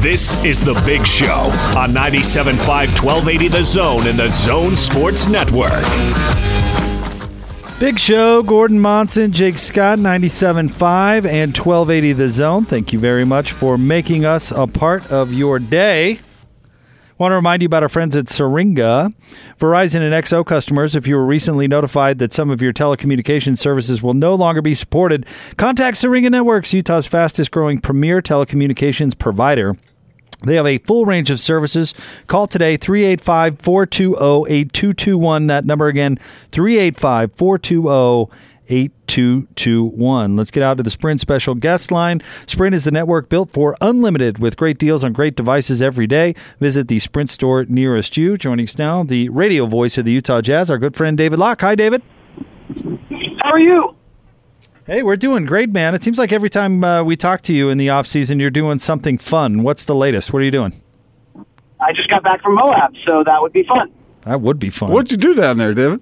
This is The Big Show on 97.5 1280 The Zone in the Zone Sports Network. Big Show, Gordon Monson, Jake Scott, 97.5 and 1280 The Zone. Thank you very much for making us a part of your day. Want to remind you about our friends at Syringa. Verizon and XO customers, if you were recently notified that some of your telecommunications services will no longer be supported, contact Syringa Networks, Utah's fastest growing premier telecommunications provider. They have a full range of services. Call today 385 420 8221. That number again 385 420 8221. Let's get out to the Sprint special guest line. Sprint is the network built for unlimited with great deals on great devices every day. Visit the Sprint store nearest you. Joining us now, the radio voice of the Utah Jazz, our good friend David Locke. Hi, David. How are you? Hey, we're doing great, man. It seems like every time uh, we talk to you in the off season, you're doing something fun. What's the latest? What are you doing? I just got back from Moab, so that would be fun. That would be fun. What'd you do down there, David?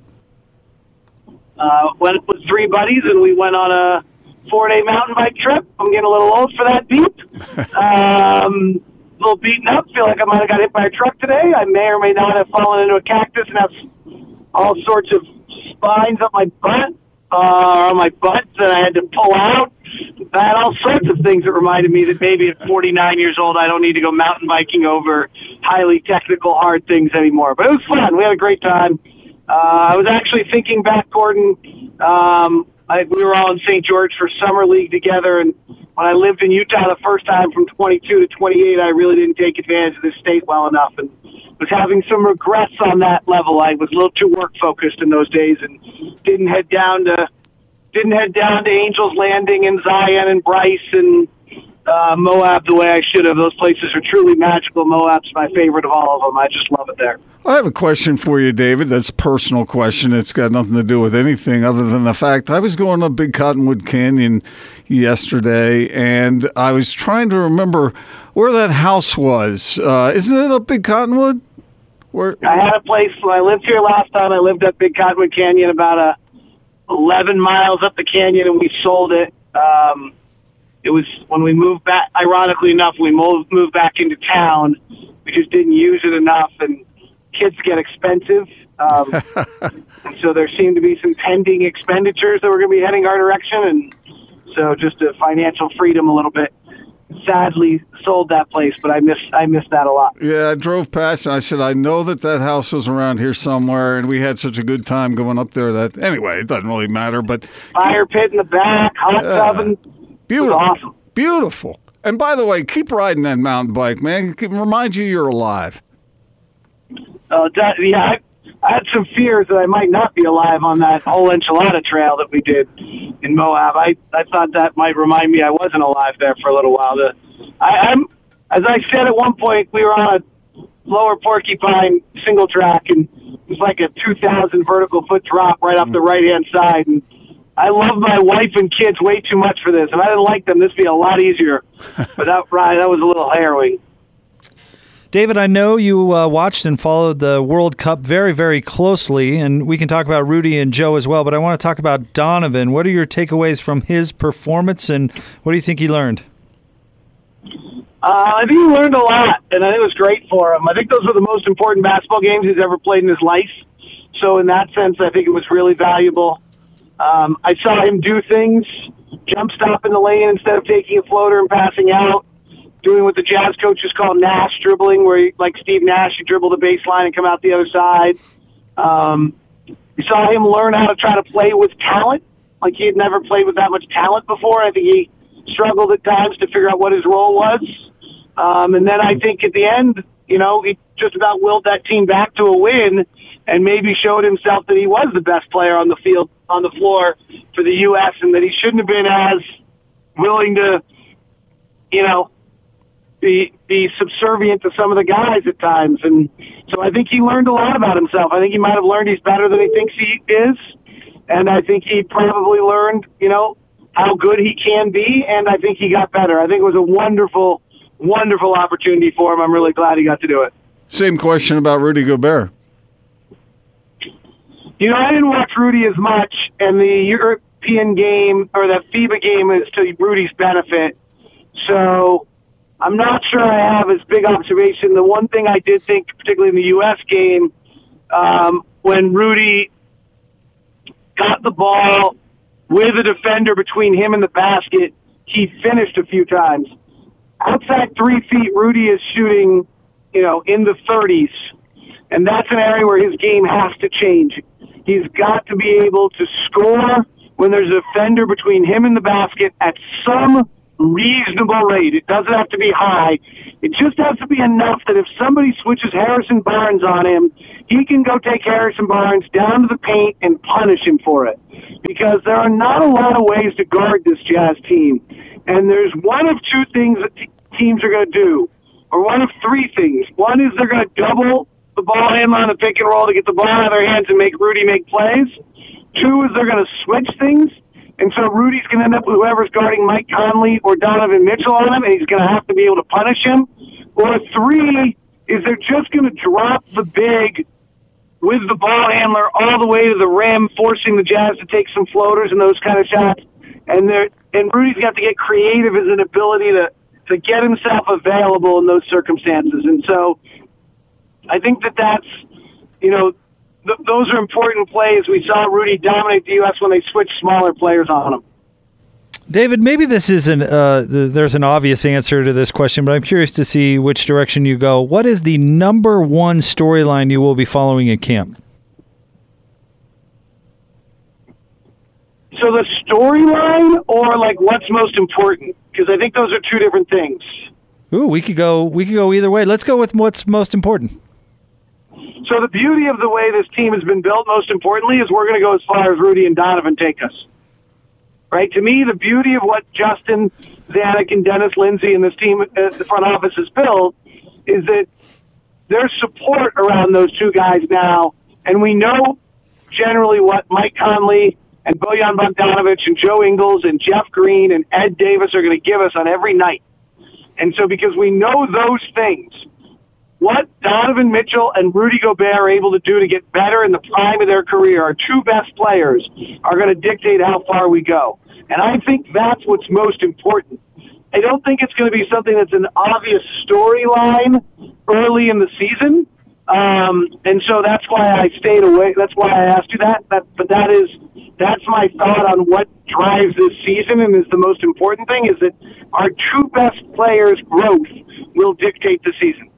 Uh, went with three buddies, and we went on a four-day mountain bike trip. I'm getting a little old for that beat. um, a little beaten up. Feel like I might have got hit by a truck today. I may or may not have fallen into a cactus and have all sorts of spines up my butt, uh, on my butt that I had to pull out. I had all sorts of things that reminded me that maybe at 49 years old I don't need to go mountain biking over highly technical, hard things anymore. But it was fun. We had a great time. Uh, I was actually thinking back, Gordon. Um, I, we were all in St. George for summer league together, and when I lived in Utah the first time from 22 to 28, I really didn't take advantage of the state well enough, and was having some regrets on that level. I was a little too work focused in those days, and didn't head down to didn't head down to Angels Landing and Zion and Bryce and uh, Moab the way I should have. Those places are truly magical. Moab's my favorite of all of them. I just love it there. I have a question for you, David. That's a personal question. It's got nothing to do with anything other than the fact I was going to Big Cottonwood Canyon yesterday, and I was trying to remember where that house was. Uh, isn't it up Big Cottonwood? Where I had a place when I lived here last time. I lived at Big Cottonwood Canyon, about a 11 miles up the canyon, and we sold it. Um, it was when we moved back. Ironically enough, we moved moved back into town. We just didn't use it enough, and kids get expensive. Um, and so there seemed to be some pending expenditures that were going to be heading our direction, and so just a financial freedom a little bit. Sadly, sold that place, but I miss I miss that a lot. Yeah, I drove past and I said, I know that that house was around here somewhere, and we had such a good time going up there. That anyway, it doesn't really matter. But Fire pit in the back, hot oven. beautiful, awesome. beautiful. And by the way, keep riding that mountain bike, man. It reminds you you're alive. Uh, that, yeah, I, I had some fears that I might not be alive on that whole enchilada trail that we did in Moab. I I thought that might remind me I wasn't alive there for a little while. The, I, I'm, as I said at one point, we were on a lower porcupine single track, and it was like a 2,000 vertical foot drop right off the mm. right hand side. And I love my wife and kids way too much for this. If I didn't like them, this would be a lot easier. but that ride, that was a little harrowing. David, I know you uh, watched and followed the World Cup very, very closely, and we can talk about Rudy and Joe as well, but I want to talk about Donovan. What are your takeaways from his performance, and what do you think he learned? Uh, I think he learned a lot, and I think it was great for him. I think those were the most important basketball games he's ever played in his life. So in that sense, I think it was really valuable. Um, I saw him do things, jump stop in the lane instead of taking a floater and passing out, doing what the Jazz coaches call Nash dribbling, where he, like Steve Nash, you dribble the baseline and come out the other side. Um, you saw him learn how to try to play with talent, like he had never played with that much talent before. I think he struggled at times to figure out what his role was. Um, and then I think at the end, you know, he just about willed that team back to a win and maybe showed himself that he was the best player on the field, on the floor for the U.S. and that he shouldn't have been as willing to, you know, be, be subservient to some of the guys at times. And so I think he learned a lot about himself. I think he might have learned he's better than he thinks he is. And I think he probably learned, you know, how good he can be. And I think he got better. I think it was a wonderful, wonderful opportunity for him. I'm really glad he got to do it. Same question about Rudy Gobert. You know, I didn't watch Rudy as much, and the European game or the FIBA game is to Rudy's benefit. So I'm not sure I have as big observation. The one thing I did think, particularly in the U.S. game, um, when Rudy got the ball with a defender between him and the basket, he finished a few times. Outside three feet, Rudy is shooting, you know, in the 30s. And that's an area where his game has to change. He's got to be able to score when there's a defender between him and the basket at some reasonable rate. It doesn't have to be high. It just has to be enough that if somebody switches Harrison Barnes on him, he can go take Harrison Barnes down to the paint and punish him for it. Because there are not a lot of ways to guard this Jazz team. And there's one of two things that teams are going to do, or one of three things. One is they're going to double the ball handler on the pick and roll to get the ball out of their hands and make Rudy make plays. Two is they're going to switch things and so Rudy's going to end up with whoever's guarding Mike Conley or Donovan Mitchell on him, and he's going to have to be able to punish him. Or three is they're just going to drop the big with the ball handler all the way to the rim, forcing the Jazz to take some floaters and those kind of shots. And they're, and Rudy's got to get creative as an ability to, to get himself available in those circumstances. And so I think that that's, you know, th- those are important plays. We saw Rudy dominate the U.S. when they switched smaller players on him. David, maybe this isn't. Uh, th- there's an obvious answer to this question, but I'm curious to see which direction you go. What is the number one storyline you will be following in camp? So the storyline, or like what's most important? Because I think those are two different things. Ooh, we could go. We could go either way. Let's go with what's most important. So the beauty of the way this team has been built, most importantly, is we're going to go as far as Rudy and Donovan take us. Right? To me, the beauty of what Justin Zanik and Dennis Lindsey and this team at the front office has built is that there's support around those two guys now, and we know generally what Mike Conley and Bojan Bogdanovic and Joe Ingles and Jeff Green and Ed Davis are going to give us on every night. And so because we know those things, what Donovan Mitchell and Rudy Gobert are able to do to get better in the prime of their career, our two best players, are going to dictate how far we go. And I think that's what's most important. I don't think it's going to be something that's an obvious storyline early in the season. Um, and so that's why I stayed away. That's why I asked you that. that. But that is, that's my thought on what drives this season and is the most important thing is that our two best players' growth will dictate the season.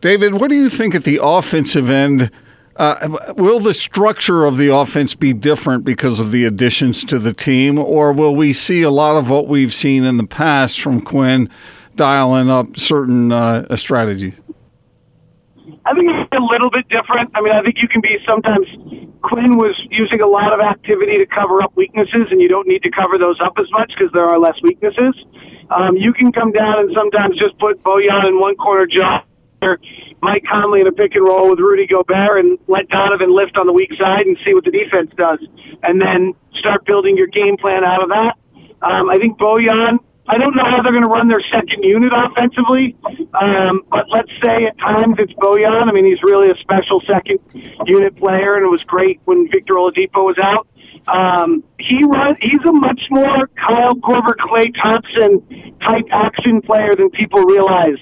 David, what do you think at the offensive end? Uh, will the structure of the offense be different because of the additions to the team, or will we see a lot of what we've seen in the past from Quinn dialing up certain uh, strategies? I think it's a little bit different. I mean, I think you can be sometimes. Quinn was using a lot of activity to cover up weaknesses, and you don't need to cover those up as much because there are less weaknesses. Um, you can come down and sometimes just put Bojan in one corner, John Mike Conley in a pick and roll with Rudy Gobert and let Donovan lift on the weak side and see what the defense does. And then start building your game plan out of that. Um, I think Bojan, I don't know how they're going to run their second unit offensively, um, but let's say at times it's Bojan. I mean, he's really a special second unit player, and it was great when Victor Oladipo was out. Um, he run, he's a much more Kyle Korver, Klay Thompson type action player than people realize.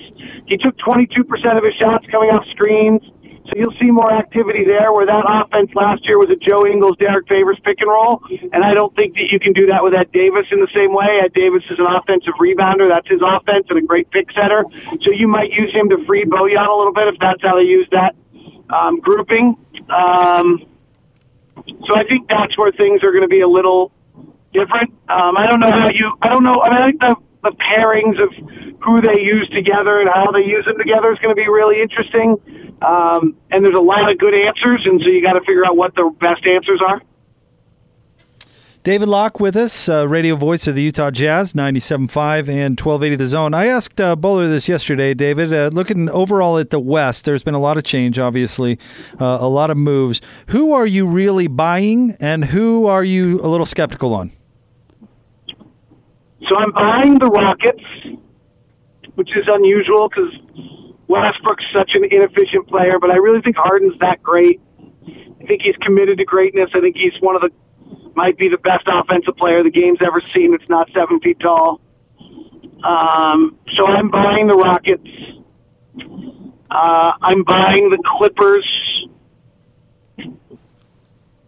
He took 22% of his shots coming off screens. So you'll see more activity there where that offense last year was a Joe Ingles, Derrick Favors pick and roll. And I don't think that you can do that with Ed Davis in the same way. Ed Davis is an offensive rebounder. That's his offense and a great pick setter. So you might use him to free Bojan a little bit if that's how they use that um, grouping. Um, so I think that's where things are going to be a little different. Um, I don't know how you. I don't know. I mean, I think the the pairings of who they use together and how they use them together is going to be really interesting. Um, and there's a lot of good answers, and so you got to figure out what the best answers are. David Locke with us, uh, radio voice of the Utah Jazz, 97.5 and 1280 The Zone. I asked uh, Bowler this yesterday, David. Uh, looking overall at the West, there's been a lot of change, obviously, uh, a lot of moves. Who are you really buying, and who are you a little skeptical on? So I'm buying the Rockets, which is unusual because Westbrook's such an inefficient player, but I really think Harden's that great. I think he's committed to greatness. I think he's one of the might be the best offensive player the game's ever seen. It's not seven feet tall. Um, so I'm buying the Rockets. Uh, I'm buying the Clippers.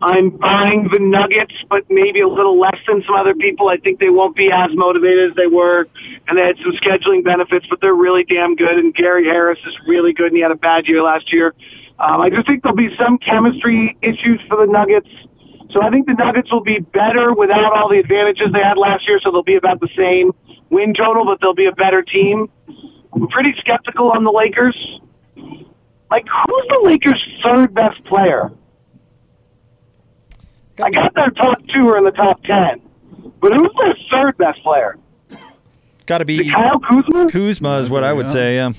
I'm buying the Nuggets, but maybe a little less than some other people. I think they won't be as motivated as they were, and they had some scheduling benefits, but they're really damn good. And Gary Harris is really good, and he had a bad year last year. Um, I just think there'll be some chemistry issues for the Nuggets. So I think the Nuggets will be better without all the advantages they had last year, so they'll be about the same win total, but they'll be a better team. I'm pretty skeptical on the Lakers. Like, who's the Lakers' third best player? I got their top two are in the top ten, but who's their third best player? Got to be Kyle Kuzma? Kuzma is what I would Yeah. say. Yeah.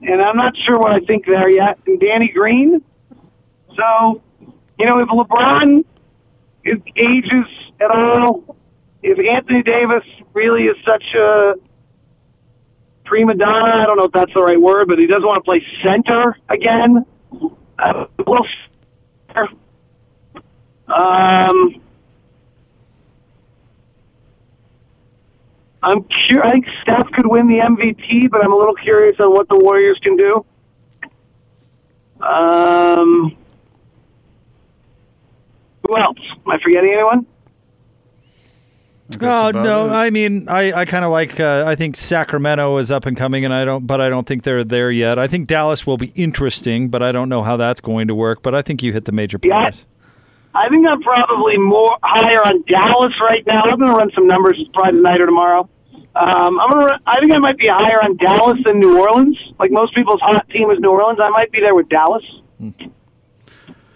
and I'm not sure what I think there yet. And Danny Green. So, you know, if LeBron is, ages at all, if Anthony Davis really is such a prima donna, I don't know if that's the right word, but he doesn't want to play center again. Uh, well, um, I'm cur- I think Steph could win the MVP, but I'm a little curious on what the Warriors can do. Um, who else? Am I forgetting anyone? Oh no, it. I mean, I, I kind of like. Uh, I think Sacramento is up and coming, and I don't, but I don't think they're there yet. I think Dallas will be interesting, but I don't know how that's going to work. But I think you hit the major Yeah. players. I think I'm probably more higher on Dallas right now. I'm going to run some numbers probably tonight or tomorrow. Um, I'm gonna. Run, I think I might be higher on Dallas than New Orleans. Like most people's hot team is New Orleans. I might be there with Dallas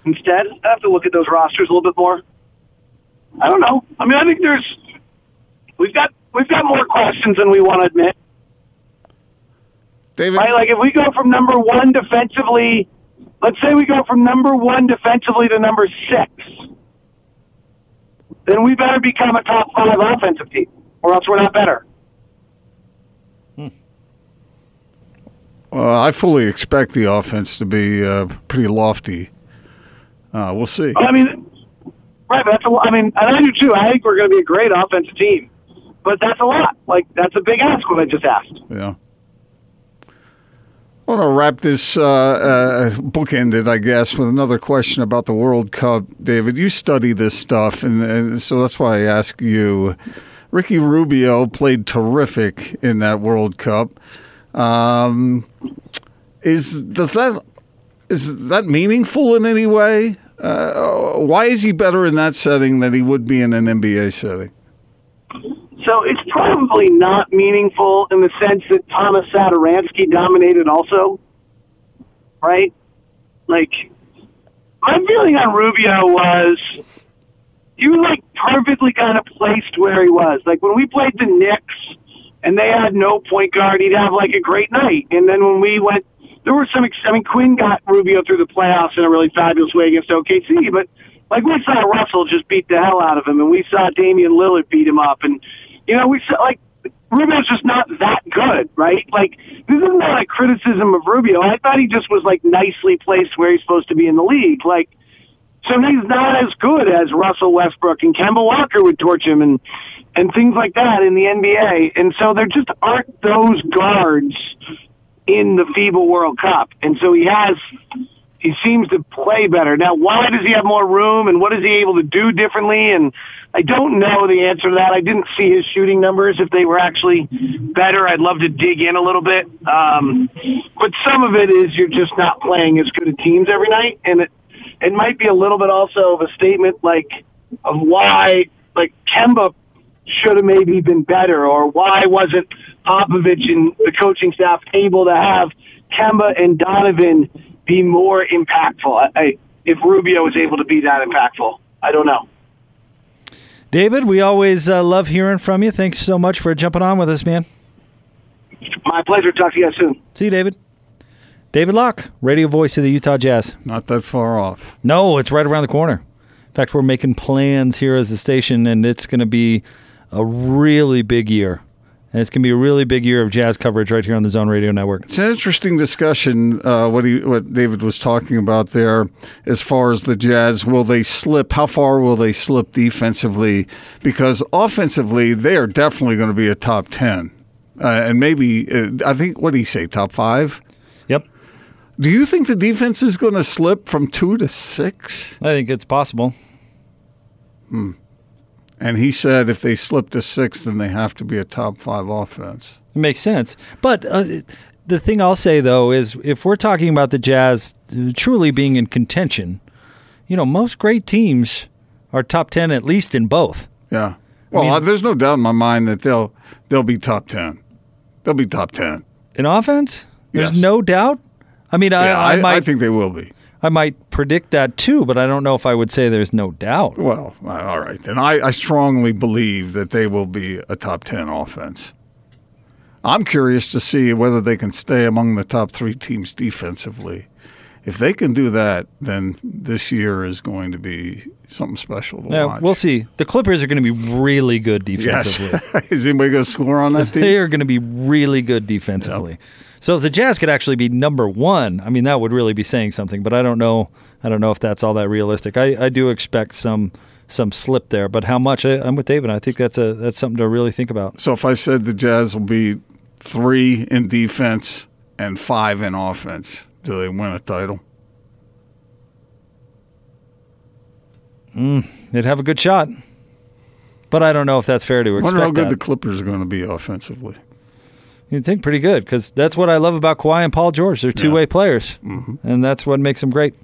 instead. I have to look at those rosters a little bit more. I don't know. I mean, I think there's we've got we've got more questions than we want to admit. David, Right? Like if we go from number one defensively, let's say we go from number one defensively to number six, then we better become a top five offensive team, or else we're not better. uh, I fully expect the offense to be uh, pretty lofty. Uh, we'll see. I mean, right? But that's a, I mean, and I do too. I think we're going to be a great offensive team, but that's a lot. Like that's a big ask. What I just asked. Yeah. I want to wrap this uh, uh, bookended, I guess, with another question about the World Cup. David, you study this stuff, and, and so that's why I ask you. Ricky Rubio played terrific in that World Cup. Um, is does that is that meaningful in any way? Uh, why is he better in that setting than he would be in an NBA setting? So it's probably not meaningful in the sense that Thomas Satoransky dominated also, right? Like, my feeling on Rubio was he was like perfectly kind of placed where he was. Like when we played the Knicks and they had no point guard, he'd have like a great night. And then when we went, there were some. I mean, Quinn got Rubio through the playoffs in a really fabulous way against OKC, but like we saw Russell just beat the hell out of him, and we saw Damian Lillard beat him up, and you know we saw like Rubio's just not that good, right? Like this is not a criticism of Rubio. I thought he just was like nicely placed where he's supposed to be in the league, like. So he's not as good as Russell Westbrook and Kemba Walker would torch him and and things like that in the NBA. And so there just aren't those guards in the FIBA World Cup. And so he has he seems to play better. Now, why does he have more room and what is he able to do differently? And I don't know the answer to that. I didn't see his shooting numbers. If they were actually better, I'd love to dig in a little bit. Um, but some of it is you're just not playing as good at teams every night. And it, it might be a little bit also of a statement like of why like Kemba should have maybe been better or why wasn't Popovich and the coaching staff able to have Kemba and Donovan be more impactful? I, I, if Rubio was able to be that impactful, I don't know. David, we always uh, love hearing from you. Thanks so much for jumping on with us, man. My pleasure. Talk to you guys soon. See you, David. David Locke, radio voice of the Utah Jazz. Not that far off. No, it's right around the corner. In fact, we're making plans here as a station, and it's going to be a really big year. And it's going to be a really big year of jazz coverage right here on the Zone Radio Network. It's an interesting discussion. Uh, what he, what David was talking about there, as far as the Jazz, will they slip? How far will they slip defensively? Because offensively, they are definitely going to be a top ten uh, and maybe uh, I think what do you say, top five? Yep. Do you think the defense is going to slip from two to six? I think it's possible. And he said if they slip to sixth, then they have to be a top five offense. It makes sense. But uh, the thing I'll say though is if we're talking about the Jazz truly being in contention, you know, most great teams are top 10 at least in both. Yeah. Well, mean- uh, there's no doubt in my mind that they'll they'll be top ten. They'll be top ten. In offense, there's Yes. no doubt. I mean, Yeah, I, I, I, might I think they will be. I might predict that too, but I don't know if I would say there's no doubt. Well, uh, all right. Then I, I strongly believe that they will be a top 10 offense. I'm curious to see whether they can stay among the top three teams defensively. If they can do that, then this year is going to be something special to Yeah, watch. we'll see. The Clippers are going to be really good Yes. defensively. is anybody going to score on that team? they are going to be really good defensively. So if the Jazz could actually be number one, I mean that would really be saying something. But I don't know. I don't know if that's all that realistic. I, I do expect some some slip there, but how much? I, I'm with David. I think that's a that's something to really think about. So if I said the Jazz will be three in defense and five in offense, do they win a title? Mm, they'd have a good shot, but I don't know if that's fair to I expect. wonder how good that. the Clippers are going to be offensively. You'd think pretty good because that's what I love about Kawhi and Paul George. They're two way players, and that's what makes them great.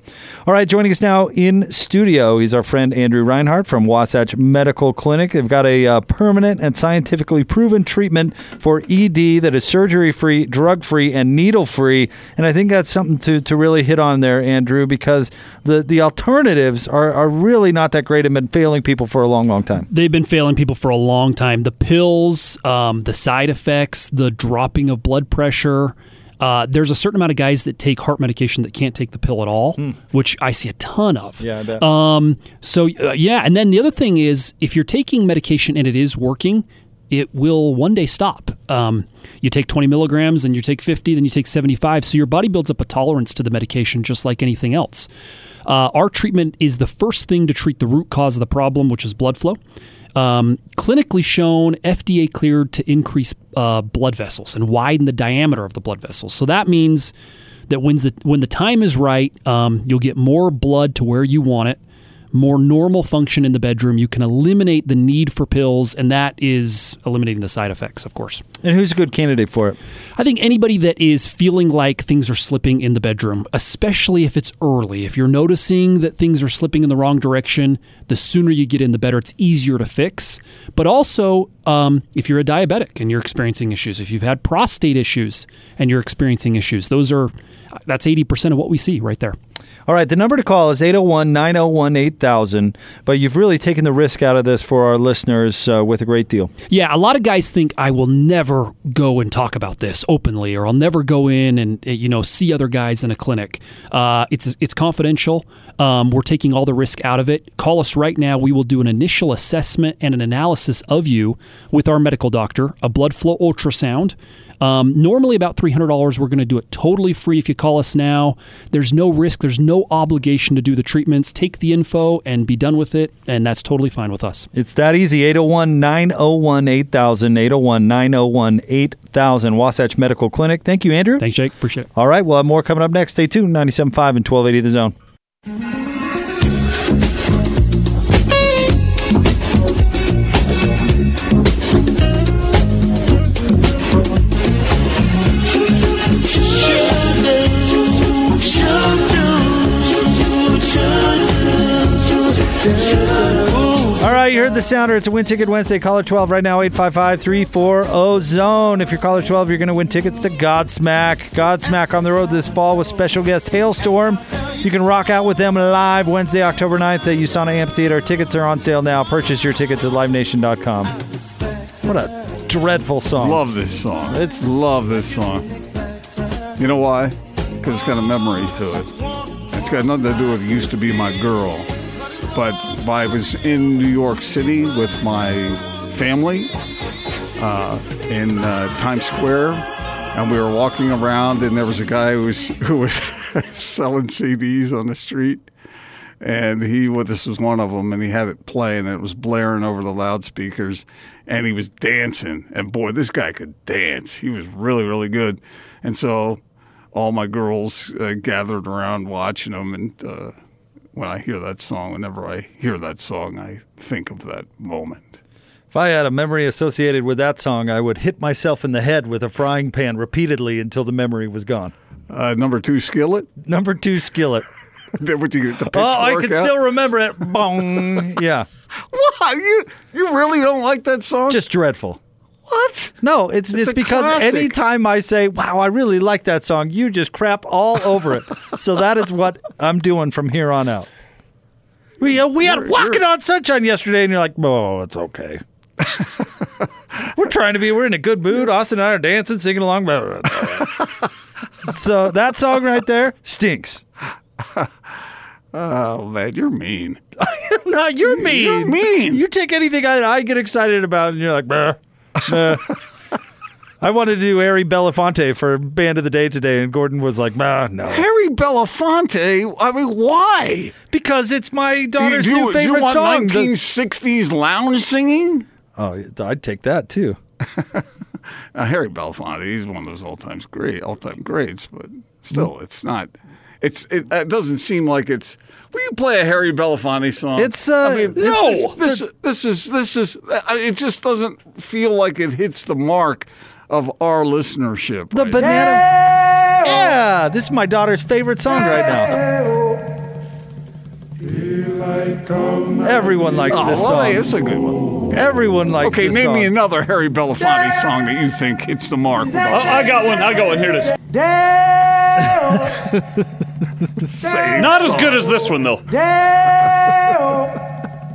All right, joining us now in studio, he's our friend Andrew Reinhardt from Wasatch Medical Clinic. They've got a uh, permanent and scientifically proven treatment for ED that is surgery free, drug free, and needle free. And I think that's something to, to really hit on there, Andrew, because the, the alternatives are, are really not that great and been failing people for a long, long time. they've been failing people for a long time. The pills, um, the side effects, the dropping of blood pressure. Uh, there's a certain amount of guys that take heart medication that can't take the pill at all, which I see a ton of. Yeah, I bet. Um, so uh, yeah, and then the other thing is, if you're taking medication and it is working, it will one day stop. Um, you take 20 milligrams, and you take 50, then you take 75. So your body builds up a tolerance to the medication, just like anything else. Uh, our treatment is the first thing to treat the root cause of the problem, which is blood flow. Um, clinically shown, FDA cleared to increase uh, blood vessels and widen the diameter of the blood vessels. So that means that when the when the time is right, um, you'll get more blood to where you want it, more normal function in the bedroom. You can eliminate the need for pills, and that is eliminating the side effects, of course. And who's a good candidate for it? I think anybody that is feeling like things are slipping in the bedroom, especially if it's early, if you're noticing that things are slipping in the wrong direction, the sooner you get in, the better. It's easier to fix. But also, um, if you're a diabetic and you're experiencing issues, if you've had prostate issues and you're experiencing issues, those are that's 80% of what we see right there. All right, the number to call is 801 901 8000. But you've really taken the risk out of this for our listeners uh, with a great deal. Yeah, a lot of guys think I will never go and talk about this openly, or I'll never go in and uh, you know see other guys in a clinic. Uh, it's it's confidential. Um, we're taking all the risk out of it. Call us right now. We will do an initial assessment and an analysis of you with our medical doctor, a blood flow ultrasound. Um, normally about three hundred dollars. We're going to do it totally free if you call us now. There's no risk. There's no obligation to do the treatments. Take the info and be done with it, and that's totally fine with us. It's that easy 801 901 8000. 801 901 8000. Wasatch Medical Clinic. Thank you, Andrew. Thanks, Jake. Appreciate it. All right, we'll have more coming up next. Stay tuned. 97.5 and 1280 The Zone. You heard the sounder. It's a Win Ticket Wednesday. Caller 12 right now, 855 340 Zone. If you're caller 12, you're going to win tickets to Godsmack. Godsmack on the road this fall with special guest Halestorm. You can rock out with them live Wednesday, October 9th at USANA Amphitheater. Tickets are on sale now. Purchase your tickets at livenation.com. What a dreadful song. Love this song. It's- love this song. You know why? Because it's got a memory to it. It's got nothing to do with "Used to Be My Girl," but I was in New York City with my family uh, in uh, Times Square, and we were walking around, and there was a guy who was who was selling CDs on the street. and he well, this was one of them, and he had it playing, and it was blaring over the loudspeakers, and he was dancing, and boy, this guy could dance. He was really, really good, and so all my girls uh, gathered around watching him, and uh, when I hear that song, whenever I hear that song, I think of that moment. If I had a memory associated with that song, I would hit myself in the head with a frying pan repeatedly until the memory was gone. Uh, number two, Skillet. Number two, skillet. What you the Oh, I can out? still remember it. Bong. Yeah. What? You you really don't like that song? Just dreadful. What? No, it's It's it's, because classic. anytime I say, "Wow, I really like that song," you just crap all over it. so that is what I'm doing from here on out. We uh, we had You're- walking you're- on sunshine yesterday, and you're like, "Oh, it's okay." we're trying to be. We're in a good mood. Austin and I are dancing, singing along. But it's all right. so that song right there stinks. Oh man, you're mean. no, you're mean. You're mean. You take anything I, I get excited about, and you're like, "Bah, bah." I wanted to do Harry Belafonte for Band of the Day today, and Gordon was like, nah, no. Harry Belafonte. I mean, why? Because it's my daughter's do new do favorite you want song. The- 1960s lounge singing? oh, I'd take that too. Uh, Harry Belafonte, he's one of those all-time great, all-time greats, but still, it's not. It's it, it doesn't seem like it's. Will you play a Harry Belafonte song? It's, uh, I mean, no. This this is this is. uh, It just doesn't feel like it hits the mark of our listenership. The right banana. Yeah, this is my daughter's favorite song right now. Everyone likes Oh, this song. hey, it's a good one. Everyone likes Okay, this name song. me another Harry Belafonte song that you think hits the mark. Oh, I got one. I got one. Here it is. Saying Not as good as this one, though.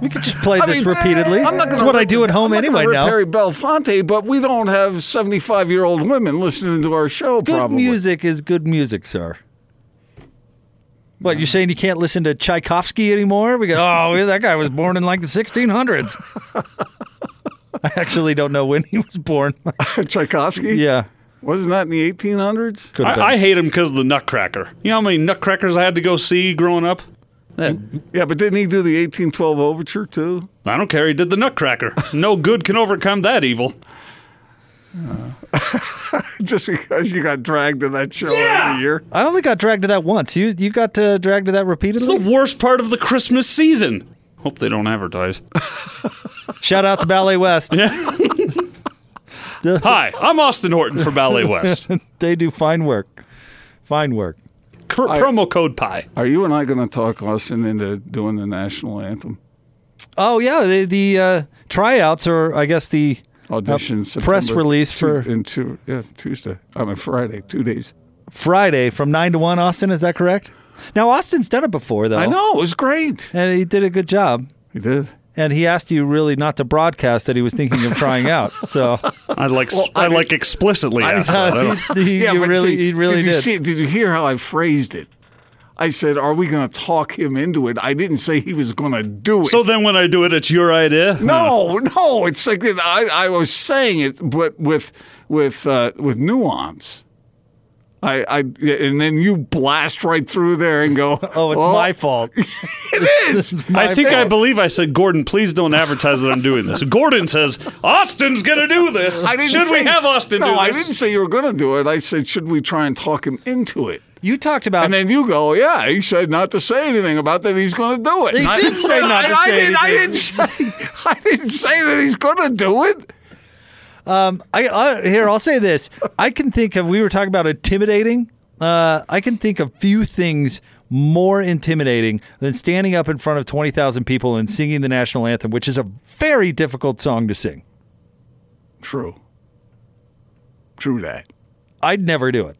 We could just play I this mean, repeatedly. I'm not That's gonna what I rip- do at home I'm not gonna anyway rip now. Harry Belafonte, but we don't have 75 year old women listening to our show. Good probably. music is good music, sir. What you're saying? You can't listen to Tchaikovsky anymore? We go, oh, that guy was born in like the 1600s. I actually don't know when he was born. Tchaikovsky. yeah, wasn't that in the 1800s? could have been. I, I hate him because of the Nutcracker. You know how many Nutcrackers I had to go see growing up? That- Yeah, but didn't he do the 1812 overture too? I don't care. He did the Nutcracker. No good can overcome that evil. Just because you got dragged to that show every year. I only got dragged to that once. You you got uh, dragged to that repeatedly? It's the repeatedly. worst part of the Christmas season. Hope they don't advertise. Shout out to Ballet West. The- Hi, I'm Austin Horton for Ballet West. they do fine work. Fine work. Cr- promo code PIE. Are you and I going to talk Austin into doing the national anthem Oh yeah, the the uh, tryouts or I guess the audition? Uh, press September release two- for- in two, yeah, Tuesday. I mean Friday, two days. Friday from nine to one. Austin, is that correct? Now Austin's done it before though. I know it was great. and he did a good job. He did. And he asked you really not to broadcast that he was thinking of trying out. So I like Well, I, I like explicitly asked that. I don't- he, Yeah, you really, see, he really did. You did. see, did you hear how I phrased it? I said, "Are we going to talk him into it?" I didn't say he was going to do it. So then when I do it, it's your idea? no, no, it's like I, I was saying it, but with with uh, with nuance. I, I and then you blast right through there and go, oh, it's "Well, my fault. It is. I think I believe I said, Gordon, please don't advertise that I'm doing this. Gordon says, Austin's going to do this. I didn't Should say, we have Austin no, do I didn't say you were going to do it. I said, should we try and talk him into it? You talked about And then you go, yeah, he said not to say anything about that. He's going to do it. He And I did didn't say not to I, say I didn't, I didn't say. I didn't say that he's going to do it. I, I here. I'll say this. I can think of. We were talking about intimidating. Uh, I can think of few things more intimidating than standing up in front of twenty thousand people and singing the national anthem, which is a very difficult song to sing. True. True that. I'd never do it.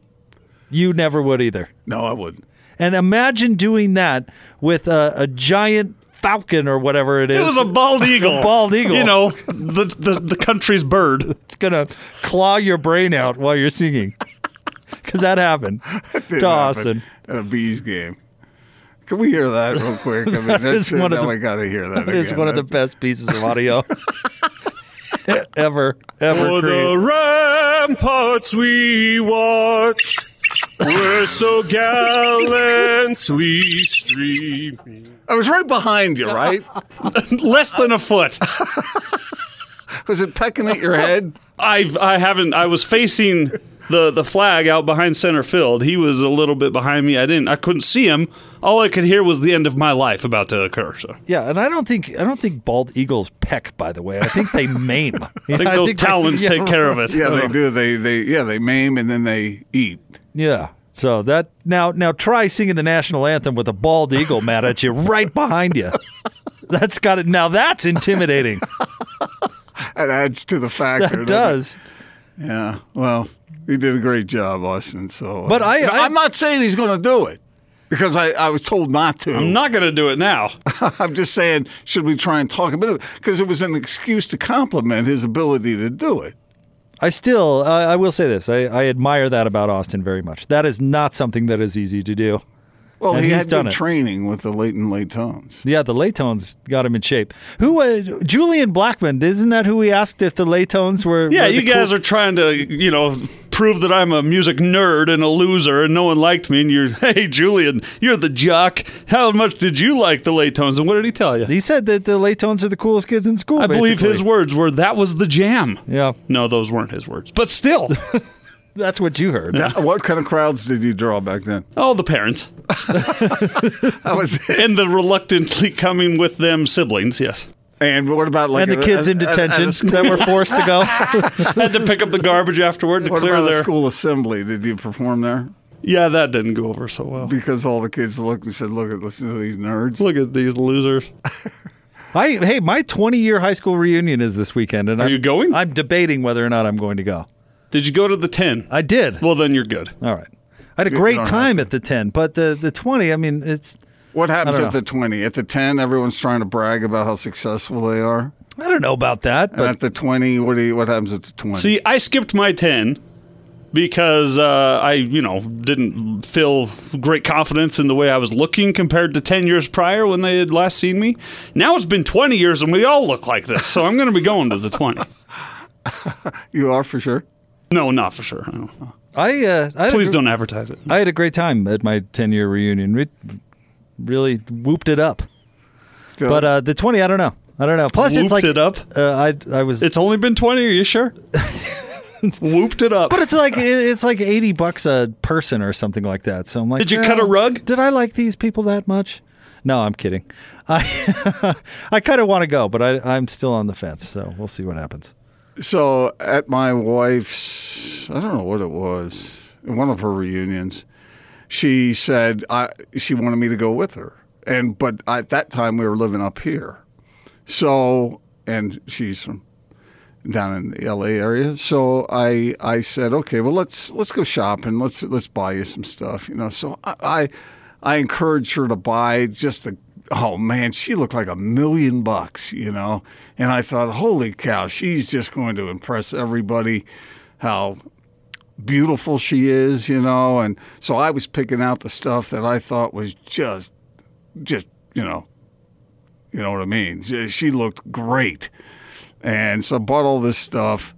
You never would either. No, I wouldn't. And imagine doing that with a, a giant falcon or whatever it is. It was a bald eagle. bald eagle. You know, the, the, the country's bird. it's gonna claw your brain out while you're singing. Because that happened Didn't to happen Austin. At a bees game. Can we hear that real quick? I mean, that's, is one of the- I got to hear that. It is one of the best pieces of audio ever, ever For created. the ramparts we watched. We're so gallantly streaming. I was right behind you, right? Less than a foot. was it pecking at your head? I've I haven't. I was facing the the flag out behind center field. He was a little bit behind me. I didn't. I couldn't see him. All I could hear was the end of my life about to occur. So Yeah, and I don't think I don't think bald eagles peck. By the way, I think they maim. I think those talons take care of it. Yeah, they uh-huh. do. They they yeah they maim and then they eat. Yeah. So that now now try singing the national anthem with a bald eagle mad at you right behind you. That's got it. Now that's intimidating. That adds to the factor. That doesn't does. it? Yeah. Well, he did a great job, Austin. So, uh, But I- I- I'm not saying he's going to do it because I, I was told not to. I'm not going to do it now. I'm just saying, should we try and talk a bit because it was an excuse to compliment his ability to do it. I still uh, I will say this. I, I admire that about Austin very much. That is not something that is easy to do. Well, And he he's had done good it. training with the late Laytones. Yeah, the Laytones got him in shape. Who uh, Julian Blackman? Isn't that who we asked if the Laytones were? Yeah, were you guys cool- are trying to, you know, prove that I'm a music nerd and a loser and no one liked me. And you're, hey, Julian, you're the jock. How much did you like the Laytones? And what did he tell you? He said that the Laytones are the coolest kids in school. I believe his words were, that was the jam. Yeah, No, those weren't his words. But still, that's what you heard. What kind of crowds did you draw back then? oh, the parents. That was it. And the reluctantly coming with them siblings, yes. And what about like and the at- kids at- in at- at detention a that were forced to go. Had to pick up the garbage afterward to What clear about a their. school assembly? Did you perform there? Yeah, that didn't go over so well. Because all the kids looked and said, "Look at listen to these nerds." Look at these losers. I hey, my 20 year high school reunion is this weekend, and Are I'm, you going? I'm debating whether or not I'm going to go. Did you go to the 10? I did. Well, then you're good. All right. I had a You great don't time at the 10, but the the 20, I mean, it's What happens at know. the twenty? At the ten, everyone's trying to brag about how successful they are. I don't know about that, And but at the twenty, what do you, what happens at the twenty? See, I skipped my 10 because uh, I, you know, didn't feel great confidence in the way I was looking compared to 10 years prior when they had last seen me. Now it's been 20 years and we all look like this, so I'm going to be going to the 20. you are for sure. No, not for sure. No. I uh, I had Please a, don't advertise it. I had a great time at my 10 year reunion. We really whooped it up. So- But uh, the 20, I don't know. I don't know. Plus, Whooped it's like it up? Uh, I I was. It's only been 20, are you sure? Whooped it up. but it's like it's like 80 bucks a person or something like that. So I'm like, Did you well, cut a rug? Did I like these people that much? No, I'm kidding. I I kind of want to go, but I, I'm still on the fence. So we'll see what happens. So at my wife's, I don't know what it was, one of her reunions, she said I, she wanted me to go with her, and but at that time we were living up here, so and she's from down in the L.A. area. So I I said, okay, well let's let's go shopping. Let's let's buy you some stuff, you know. So I I, I encouraged her to buy just a. Oh man, she looked like a million bucks, you know. And I thought, holy cow, she's just going to impress everybody. How beautiful she is, you know. And so I was picking out the stuff that I thought was just, just you know, you know what I mean. She looked great. And so I bought all this stuff,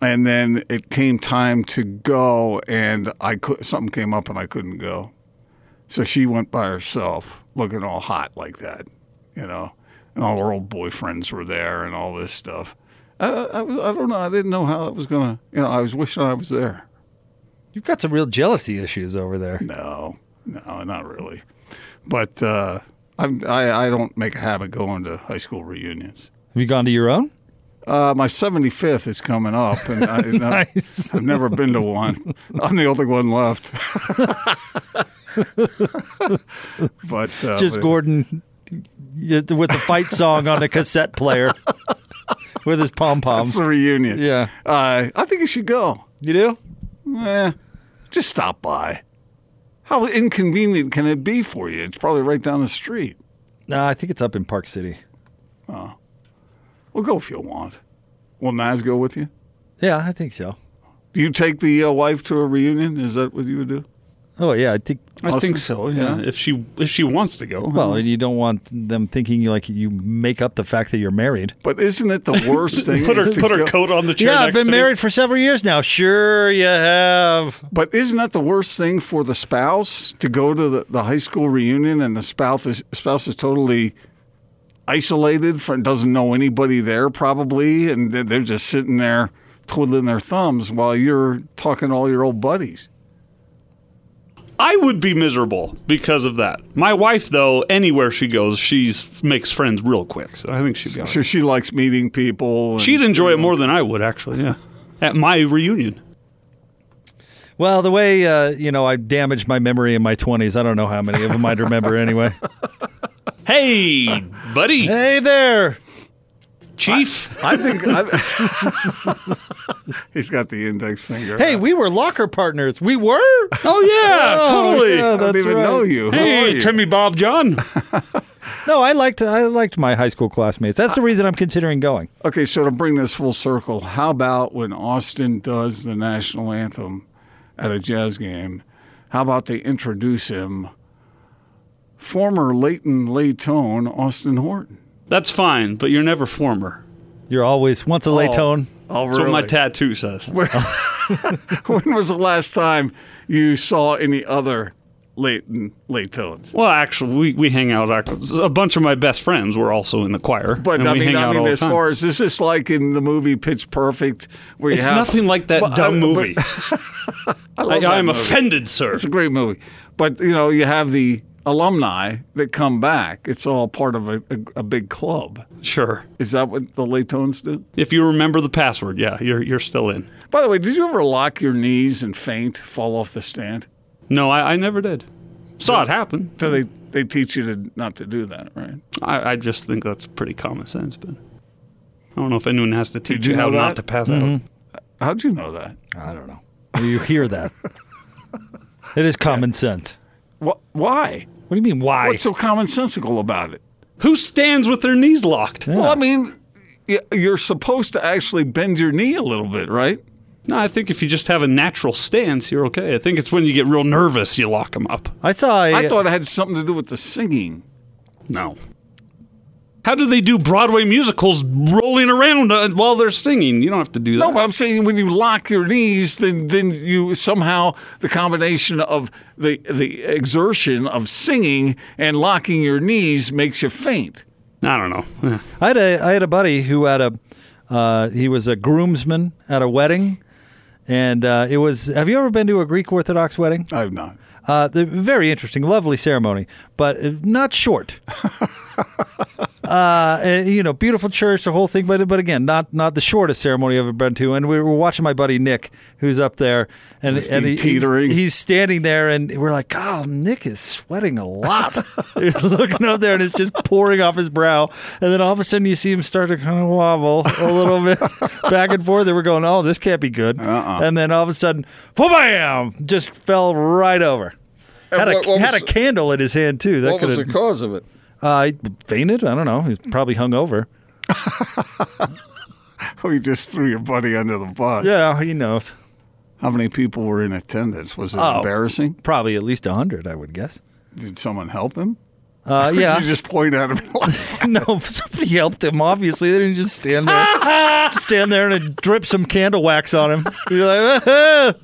and then it came time to go, and I could something came up and I couldn't go, so she went by herself, looking all hot like that, you know, and all her old boyfriends were there and all this stuff. I, I, I don't know. I didn't know how that was gonna. You know, I was wishing I was there. You've got some real jealousy issues over there. No, no, not really. But uh, I'm, I I don't make a habit going to high school reunions. Have you gone to your own? Uh, my 75th is coming up, and and I- Nice. I've never been to one. I'm the only one left. but uh, Just but- Gordon with the fight song on a cassette player with his pom poms. the reunion. Yeah. Uh, I think you should go. You do? Eh, just stop by. How inconvenient can it be for you? It's probably right down the street. No, I think it's up in Park City. Oh, well, go if you want. Will Naz go with you? Yeah, I think so. Do you take the uh, wife to a reunion? Is that what you would do? Oh yeah, I think. I think so. Yeah. If she if she wants to go. Well, you don't want them thinking you like you make up the fact that you're married. But isn't it the worst thing? put her to put her go- coat on the chair. Yeah, I've been to me. married for several years now. Sure, you have. But isn't that the worst thing for the spouse to go to the, the high school reunion and the spouse is, spouse is totally isolated, from, doesn't know anybody there probably, and they're they're just sitting there twiddling their thumbs while you're talking to all your old buddies. I would be miserable because of that. My wife, though, anywhere she goes, she makes friends real quick. So I think she'd be. all right. So she likes meeting people. and- She'd enjoy it more than I would, actually. Yeah. At my reunion. Well, the way uh, you know I damaged my memory in my 20s, I don't know how many of them I'd remember anyway. Hey, buddy, hey there. Chief. I think I, he's got the index finger. Hey, we were locker partners. We were. oh yeah, Oh, totally. yeah, I don't even right. know you. Hey, you? Timmy Bob John. No, I liked I liked my high school classmates. That's the reason I'm considering going. Okay, so to bring this full circle, how about when Austin does the national anthem at a jazz game? How about they introduce him, former Leighton Laytone, Austin Horton? That's fine, but you're never former. You're always once a late tone. Oh, That's what my tattoo says. when was the last time you saw any other Leighton Laytones? Well, actually, we, we hang out. A bunch of my best friends were also in the choir. But I mean, I mean, as far as this is this like in the movie Pitch Perfect, where it's you have nothing like that Well, dumb uh, movie. I love I, that I'm movie. offended, sir. It's a great movie. But, you know, you have the alumni that come back. It's all part of a, a, a big club. Sure. Is that what the Laytones do? If you remember the password, yeah, you're you're still in. By the way, did you ever lock your knees and faint, fall off the stand? No, I, I never did. Saw it happen. So they, they teach you to not to do that, right? I, I just think that's pretty common sense, but I don't know if anyone has to teach you you, how know not to pass Mm-hmm. out. How'd you know that? I don't know. You hear that? it is common sense. Wh- why? What do you mean? Why? What's so commonsensical about it? Who stands with their knees locked? Well, I mean, you're supposed to actually bend your knee a little bit, right? No, I think if you just have a natural stance, you're okay. I think it's when you get real nervous you lock them up. I saw. A, I thought it had something to do with the singing. No. How do they do Broadway musicals rolling around uh, while they're singing? You don't have to do that. No, but I'm saying when you lock your knees, then then you somehow the combination of the the exertion of singing and locking your knees makes you faint. I don't know. Yeah. I had a I had a buddy who had a uh, he was a groomsman at a wedding, and uh, it was. Have you ever been to a Greek Orthodox wedding? I've not. Uh, the very interesting, lovely ceremony, but uh, not short. uh, you know, beautiful church, the whole thing, but but again, not not the shortest ceremony I've ever been to. And we were watching my buddy Nick, who's up there, and, Was and he- teetering? He's, he's standing there, and we're like, "God, Nick is sweating a lot." He's looking up there, and it's just pouring off his brow, and then all of a sudden you see him start to kind of wobble a little bit back and forth. And we're going, "Oh, this can't be good." Uh-uh. And then all of a sudden, bam, just fell right over. Had a, what- what had was a candle in his hand too. That What was the cause of it? Uh, he fainted. I don't know. He's probably hungover. Oh, you just threw your buddy under the bus. Yeah, he knows. How many people were in attendance? Was it Oh. embarrassing? Probably at least a hundred, I would guess. Did someone help him? Uh, Or did yeah. you just point at him. like, no, somebody helped him. Obviously, they didn't just stand there, stand there and drip some candle wax on him. You're like.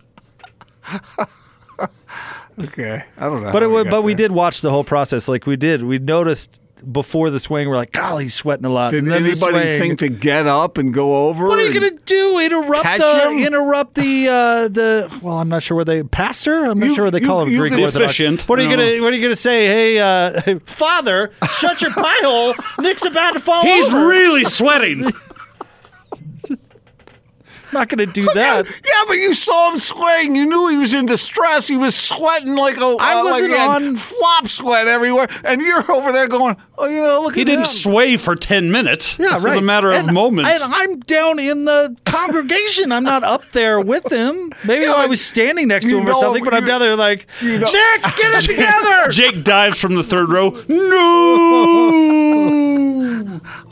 Okay, I don't know. but it, wa- got but we did watch the whole process. Like we did. We noticed before the swing. We're like, golly, he's sweating a lot. Did And anybody swing- think to get up and go over? What are you gonna do? Interrupt the him? interrupt the uh, the well, I'm not sure where they pastor. I'm not You- sure what they you- call him. you Greek can- Efficient. What are you No. gonna What are you gonna say? Hey, uh, father, shut your pie hole. Nick's about to fall He's over. really sweating. not gonna do that. Yeah, but you saw him swaying. You knew he was in distress. He was sweating like a. I uh, wasn't had on- flop sweat everywhere, and you're over there going, "Oh, you know, look He at didn't him." sway for 10 minutes. Yeah, It right. was a matter and, of moments. And I'm down in the congregation. I'm not up there with him. Maybe Yeah, I was standing next to you him or something, but I'm down there like, you know- Nick, get it together. Jake dives from the third row. No!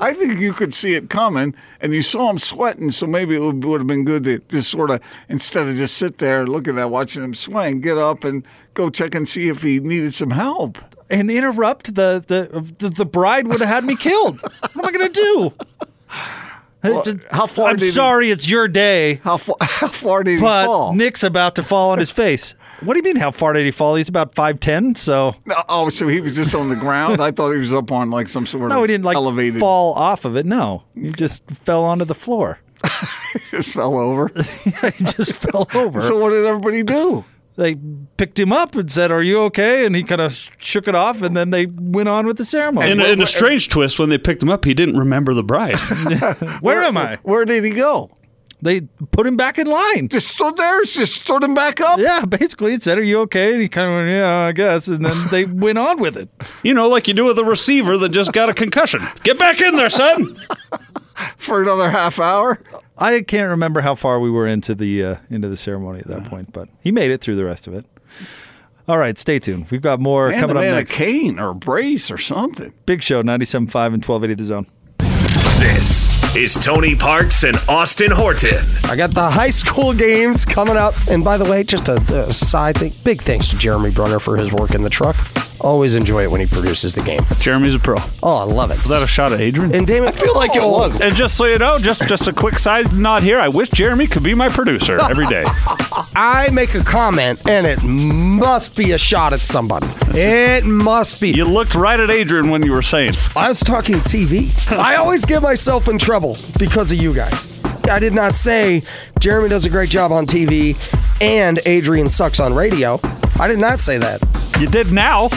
I think you could see it coming, and you saw him sweating, so maybe it would, would have been good to just sort of, instead of just sit there looking at that, watching him swing, get up and go check and see if he needed some help. And interrupt the the the, the bride would have had me killed. what am I going to do? how far I'm did he- sorry, it's your day, How far, how far did he but fall? Nick's about to fall on his face. What do you mean? How far did he fall? He's about five ten. So No, Oh, so he was just on the ground? I thought he was up on like some sort no, of he didn't like elevated. fall off of it. No, he just fell onto the floor. Just fell over. he just fell over. so what did everybody do? They picked him up and said, "Are you okay?" And he kind of shook it off, and then they went on with the ceremony. In, a- in a strange twist, when they picked him up, he didn't remember the bride. Where am I? Where did he go? They put him back in line. Just stood there. Just stood him back up. Yeah, basically, it said, "Are you okay?" And he kind of went, "Yeah, I guess." And then they went on with it. you know, like you do with a receiver that just got a concussion. Get back in there, son. for another half hour. I can't remember how far we were into the uh, into the ceremony at that point, but he made it through the rest of it. All right, stay tuned. We've got more Man, coming the up man next. a cane or a brace or something. Big Show, 97.5 and 1280 The Zone. This is Tony Parks and Austin Horton. I got the high school games coming up. And by the way, just a, a side thing big thanks to Jeremy Brunner for his work in the truck. Always enjoy it when he produces the game. Jeremy's a pro. Oh, I love it. Was that a shot at Adrian? and Damon, I feel like it oh. was. And just so you know, just just a quick side nod here. I wish Jeremy could be my producer every day. I make a comment, and it must be a shot at somebody. It must be. You looked right at Adrian when you were saying. I was talking TV. I always get myself in trouble because of you guys. I did not say Jeremy does a great job on TV and Adrian sucks on radio. I did not say that. You did now.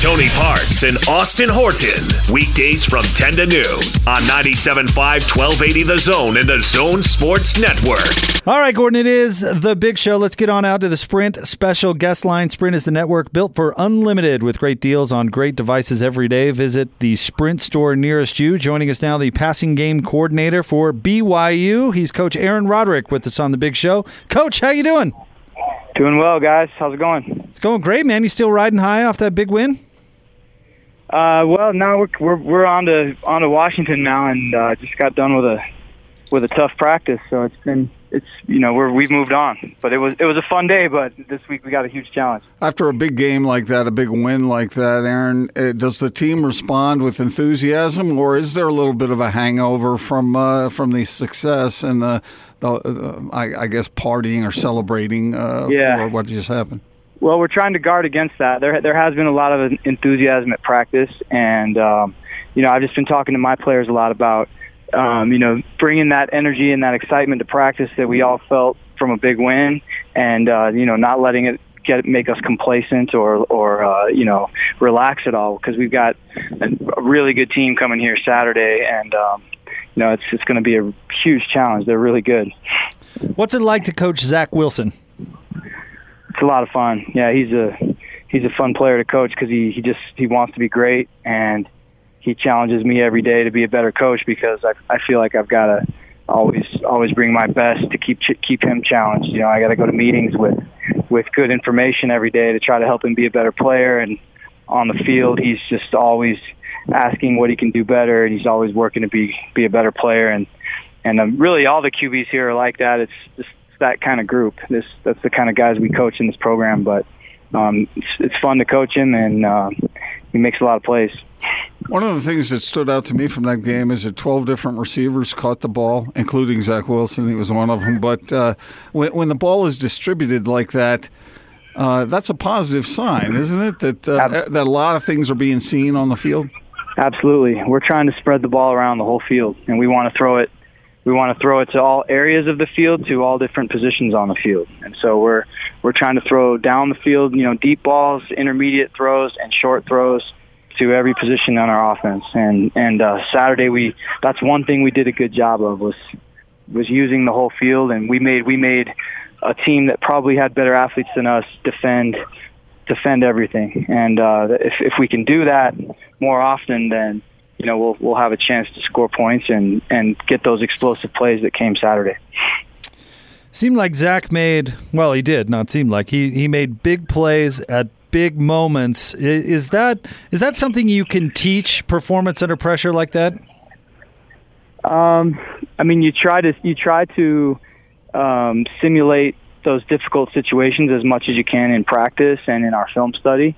Tony Parks and Austin Horton. Weekdays from 10 to noon on 97.5, 1280 The Zone and The Zone Sports Network. All right, Gordon, it is the big show. Let's get on out to the Sprint special guest line. Sprint is the network built for unlimited with great deals on great devices every day. Visit the Sprint store nearest you. Joining us now, the passing game coordinator for BYU. He's Coach Aaron Roderick with us on the big show. Coach, how you doing? Doing well, guys. How's it going? It's going great, man. You still riding high off that big win? Uh, well, now we're we're we're on to on to Washington now, and uh, just got done with a with a tough practice. So it's been it's you know we're we've moved on, but it was it was a fun day. But this week we got a huge challenge. After a big game like that, a big win like that, Aaron, uh, does the team respond with enthusiasm, or is there a little bit of a hangover from uh, from the success and the, the uh, I, I guess partying or celebrating uh, Yeah. what just happened? Well, we're trying to guard against that. There there has been a lot of enthusiasm at practice, and um, you know I've just been talking to my players a lot about um, you know bringing that energy and that excitement to practice that we all felt from a big win, and uh, you know not letting it get make us complacent or or uh, you know relax at all because we've got a a really good team coming here Saturday, and um, you know it's it's going to be a huge challenge. They're really good. What's it like to coach Zach Wilson? it's a lot of fun. Yeah, he's a he's a fun player to coach because he he just he wants to be great and he challenges me every day to be a better coach because I I feel like I've got to always always bring my best to keep keep him challenged. You know, I got to go to meetings with with good information every day to try to help him be a better player and on the field he's just always asking what he can do better and he's always working to be be a better player and and um, really all the QBs here are like that. It's just that kind of group. This that's the kind of guys we coach in this program. But um, it's, it's fun to coach him, and uh, he makes a lot of plays. One of the things that stood out to me from that game is that 12 different receivers caught the ball, including Zach Wilson. He was one of them. But uh, when, when the ball is distributed like that, uh, that's a positive sign, isn't it? That uh, that a lot of things are being seen on the field. Absolutely, we're trying to spread the ball around the whole field, and we want to throw it. We want to throw it to all areas of the field, to all different positions on the field, and so we're we're trying to throw down the field, you know, deep balls, intermediate throws, and short throws to every position on our offense. And and uh, Saturday we that's one thing we did a good job of was was using the whole field, and we made we made a team that probably had better athletes than us defend defend everything. And uh, if if we can do that more often, then you know we'll we'll have a chance to score points and and get those explosive plays that came Saturday. Seemed like Zach made well, he did not seem like he he made big plays at big moments. Is that is that something you can teach performance under pressure like that? Um, I mean, you try to you try to um, simulate those difficult situations as much as you can in practice and in our film study.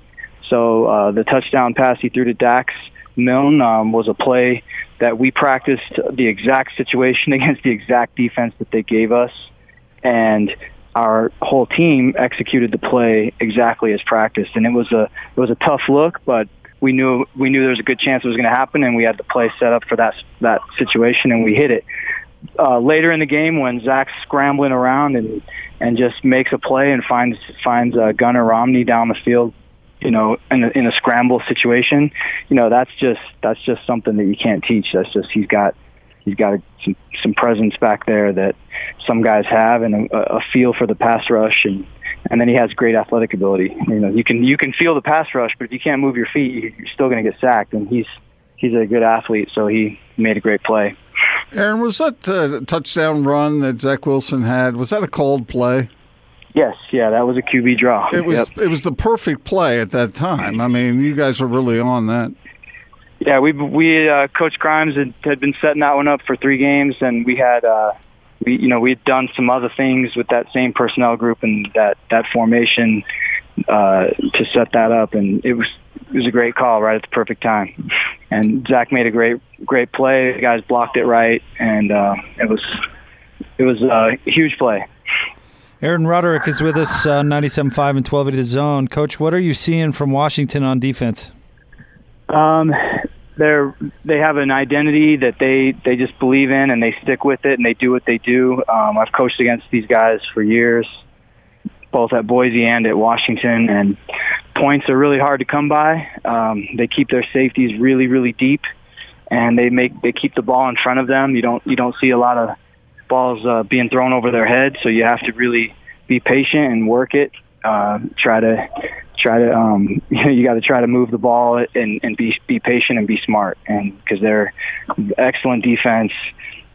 So uh, the touchdown pass he threw to Dax Milne um, was a play that we practiced the exact situation against the exact defense that they gave us, and our whole team executed the play exactly as practiced. And it was a it was a tough look, but we knew we knew there was a good chance it was going to happen, and we had the play set up for that that situation, and we hit it. Uh, later in the game, when Zach's scrambling around and and just makes a play and finds finds uh, Gunnar Romney down the field, you know, in a, in a scramble situation, you know, that's just that's just something that you can't teach. That's just he's got he's got a, some some presence back there that some guys have, and a, a feel for the pass rush, and and then he has great athletic ability. You know, you can you can feel the pass rush, but if you can't move your feet, you- you're still going to get sacked. And he's he's a good athlete, so he made a great play. Aaron, was that uh, touchdown run that Zach Wilson had? Was that a called play? Yes, yeah, that was a QB draw. It was. Yep. It was the perfect play at that time. I mean, you guys were really on that. Yeah, we we uh, Coach Grimes had, had been setting that one up for three games, and we had uh, we you know we had done some other things with that same personnel group and that that formation uh, to set that up, and it was it was a great call right at the perfect time. And Zach made a great great play. The guys blocked it right, and uh, it was it was a huge play. Aaron Roderick is with us, uh, 97.5 and twelve 1280 The Zone. Coach, what are you seeing from Washington on defense? Um, they're they have an identity that they they just believe in and they stick with it and they do what they do. Um, I've coached against these guys for years, both at Boise and at Washington, and points are really hard to come by. Um, they keep their safeties really really deep, and they make they keep the ball in front of them. You don't you don't see a lot of balls uh, being thrown over their head, so you have to really be patient and work it. Uh, try to try to um, you know you got to try to move the ball and, and be be patient and be smart and because they're excellent defense.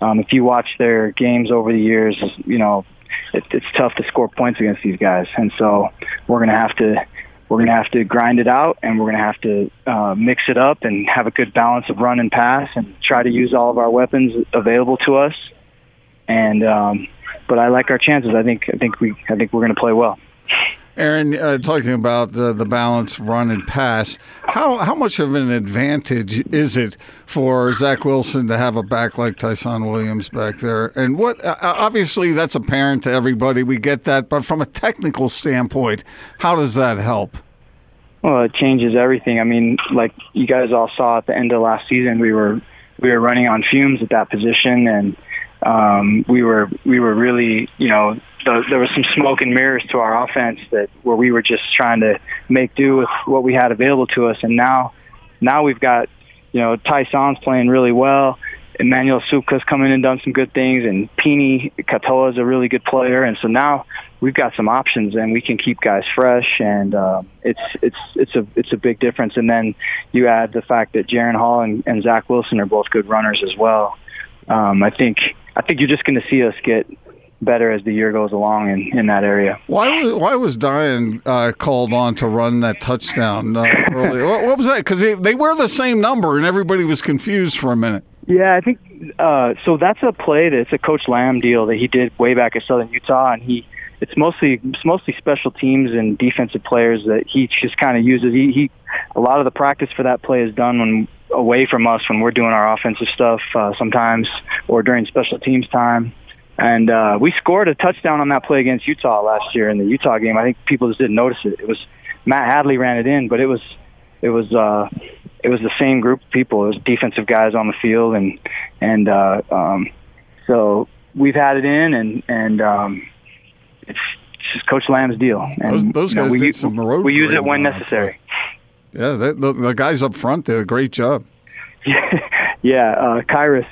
Um, if you watch their games over the years, you know it, it's tough to score points against these guys, and so we're gonna have to we're gonna have to grind it out, and we're gonna have to uh, mix it up and have a good balance of run and pass, and try to use all of our weapons available to us. And um, but I like our chances. I think I think we I think we're gonna play well. Aaron, uh, talking about uh, the balance run and pass, how how much of an advantage is it for Zach Wilson to have a back like Ty'Son Williams back there? And what uh, obviously that's apparent to everybody. We get that, but from a technical standpoint, how does that help? Well, it changes everything. I mean, like you guys all saw at the end of last season, we were we were running on fumes at that position, and um, we were we were really you know the, there was some smoke and mirrors to our offense that where we were just trying to make do with what we had available to us, and now now we've got you know Ty'Son's playing really well. Emmanuel Esukpa's come in and done some good things, and Pini Katoa is a really good player, and so now we've got some options, and we can keep guys fresh, and uh, it's it's it's a it's a big difference. And then you add the fact that Jaren Hall and, and Zach Wilson are both good runners as well. Um, I think I think you're just going to see us get better as the year goes along in, in that area. Why was why was Dayan uh, called on to run that touchdown uh, early? what, what was that? Because they, they wear the same number, and everybody was confused for a minute. Yeah, I think uh, so. That's a play that's a Coach Lamb deal that he did way back at Southern Utah, and he it's mostly it's mostly special teams and defensive players that he just kind of uses. He, he a lot of the practice for that play is done when away from us when we're doing our offensive stuff uh, sometimes or during special teams time. And uh, we scored a touchdown on that play against Utah last year in the Utah game. I think people just didn't notice it. It was Matt Hadley ran it in, but it was it was uh, it was the same group of people. It was defensive guys on the field, and and uh, um, so we've had it in, and and um, it's, it's just Coach Lamb's deal. And Those- those you know, guys we, did use- some road we use it when that necessary. Yeah, the, the, the guys up front did a great job. yeah, uh, Kyrus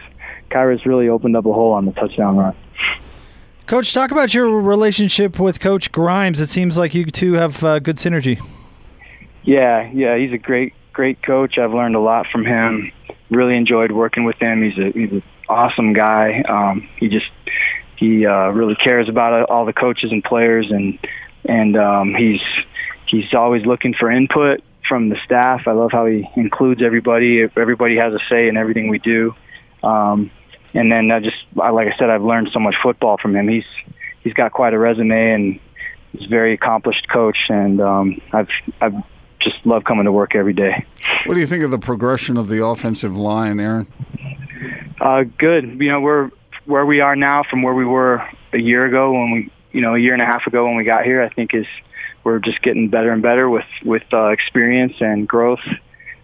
Kyrus really opened up a hole on the touchdown run. Coach, talk about your relationship with Coach Grimes. It seems like you two have uh, good synergy. Yeah, yeah, he's a great, great coach. I've learned a lot from him. Really enjoyed working with him. He's a he's an awesome guy. Um, he just he uh, really cares about all the coaches and players, and and um, he's he's always looking for input from the staff. I love how he includes everybody. Everybody has a say in everything we do. Um, and then I just, like I said, I've learned so much football from him. He's he's got quite a resume and he's a very accomplished coach. And um, I've I've just love coming to work every day. What do you think of the progression of the offensive line, Aaron? Uh, good. You know, we're where we are now from where we were a year ago when we, you know, a year and a half ago when we got here. I think is we're just getting better and better with with uh, experience and growth.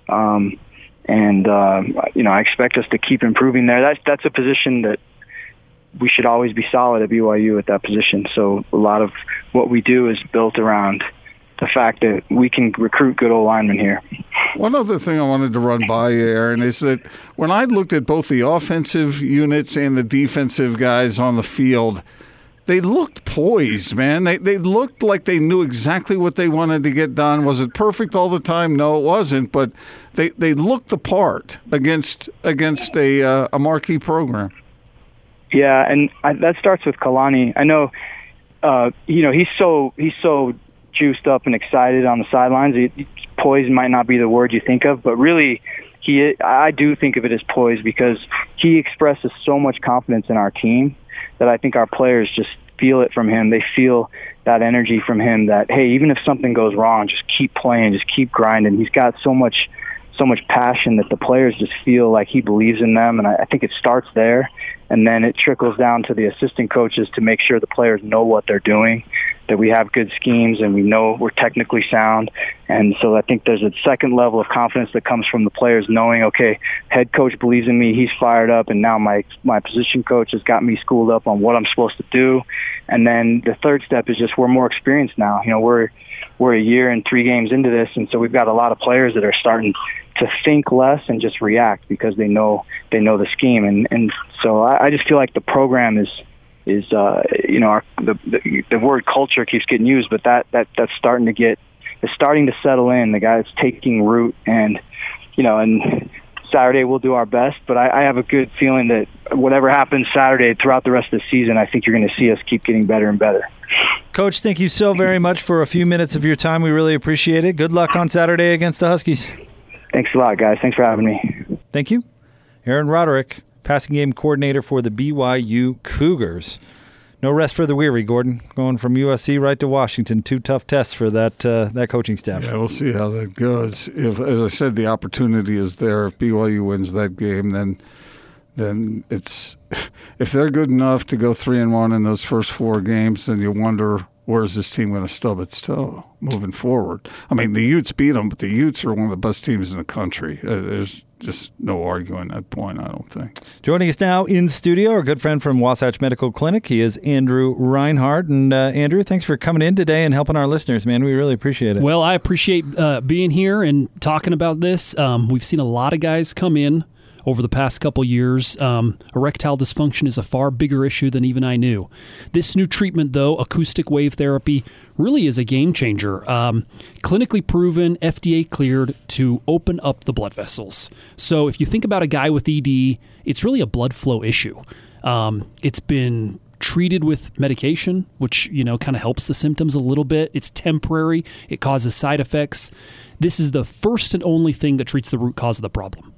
Um, and uh, you know, I expect us to keep improving there. That's that's a position that we should always be solid at BYU at that position. So a lot of what we do is built around the fact that we can recruit good old linemen here. One other thing I wanted to run by you, Aaron, is that when I looked at both the offensive units and the defensive guys on the field, they looked poised, man. They they looked like they knew exactly what they wanted to get done. Was it perfect all the time? No, it wasn't. But they, they looked the part against against a uh, a marquee program. Yeah, and I, that starts with Kalani. I know, uh, you know, he's so he's so juiced up and excited on the sidelines. He, poised might not be the word you think of, but really, he I do think of it as poised because he expresses so much confidence in our team that I think our players just feel it from him. They feel that energy from him that hey, even if something goes wrong, just keep playing, just keep grinding. He's got so much so much passion that the players just feel like he believes in them. And I, I think it starts there. And then it trickles down to the assistant coaches to make sure the players know what they're doing that we have good schemes and we know we're technically sound. And so I think there's a second level of confidence that comes from the players knowing, okay, head coach believes in me, he's fired up, and now my my position coach has got me schooled up on what I'm supposed to do. And then the third step is just we're more experienced now. You know, we're we're a year and three games into this, and so we've got a lot of players that are starting to think less and just react because they know they know the scheme. And and so I, I just feel like the program is is uh, you know our, the, the the word culture keeps getting used, but that that that's starting to get is starting to settle in. The guy's taking root, and you know, and Saturday we'll do our best. But I, I have a good feeling that whatever happens Saturday throughout the rest of the season, I think you're going to see us keep getting better and better. Coach, thank you so very much for a few minutes of your time. We really appreciate it. Good luck on Saturday against the Huskies. Thanks a lot, guys. Thanks for having me. Thank you. Aaron Roderick passing game coordinator for the BYU Cougars. No rest for the weary, Gordon. Going from USC right to Washington, two tough tests for that uh, that coaching staff. Yeah, we'll see how that goes. If, as I said, the opportunity is there. If BYU wins that game, then then it's if they're good enough to go three and one in those first four games, then you wonder where's this team going to stub its toe moving forward. I mean, the Utes beat them, but the Utes are one of the best teams in the country. Uh, there's just no arguing that point, I don't think. Joining us now in studio, our good friend from Wasatch Medical Clinic. He is Andrew Reinhardt. And uh, Andrew, thanks for coming in today and helping our listeners, man. We really appreciate it. Well, I appreciate uh, being here and talking about this. Um, we've seen a lot of guys come in over the past couple years. Um, erectile dysfunction is a far bigger issue than even I knew. This new treatment, though, acoustic wave therapy, really is a game changer. Um, clinically proven, FDA cleared to open up the blood vessels. So if you think about a guy with ED, it's really a blood flow issue. Um, it's been treated with medication, which you know kind of helps the symptoms a little bit. It's temporary. It causes side effects. This is the first and only thing that treats the root cause of the problem.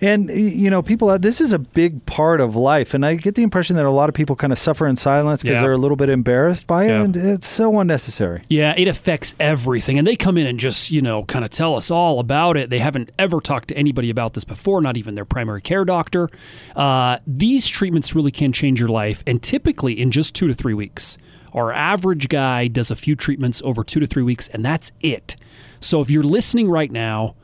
And you know, people. This is a big part of life, and I get the impression that a lot of people kind of suffer in silence because Yeah. they're a little bit embarrassed by it, Yeah. and it's so unnecessary. Yeah, it affects everything. And they come in and just, you know, kind of tell us all about it. They haven't ever talked to anybody about this before, not even their primary care doctor. Uh, these treatments really can change your life, and typically in just two to three weeks. Our average guy does a few treatments over two to three weeks, and that's it. So if you're listening right now,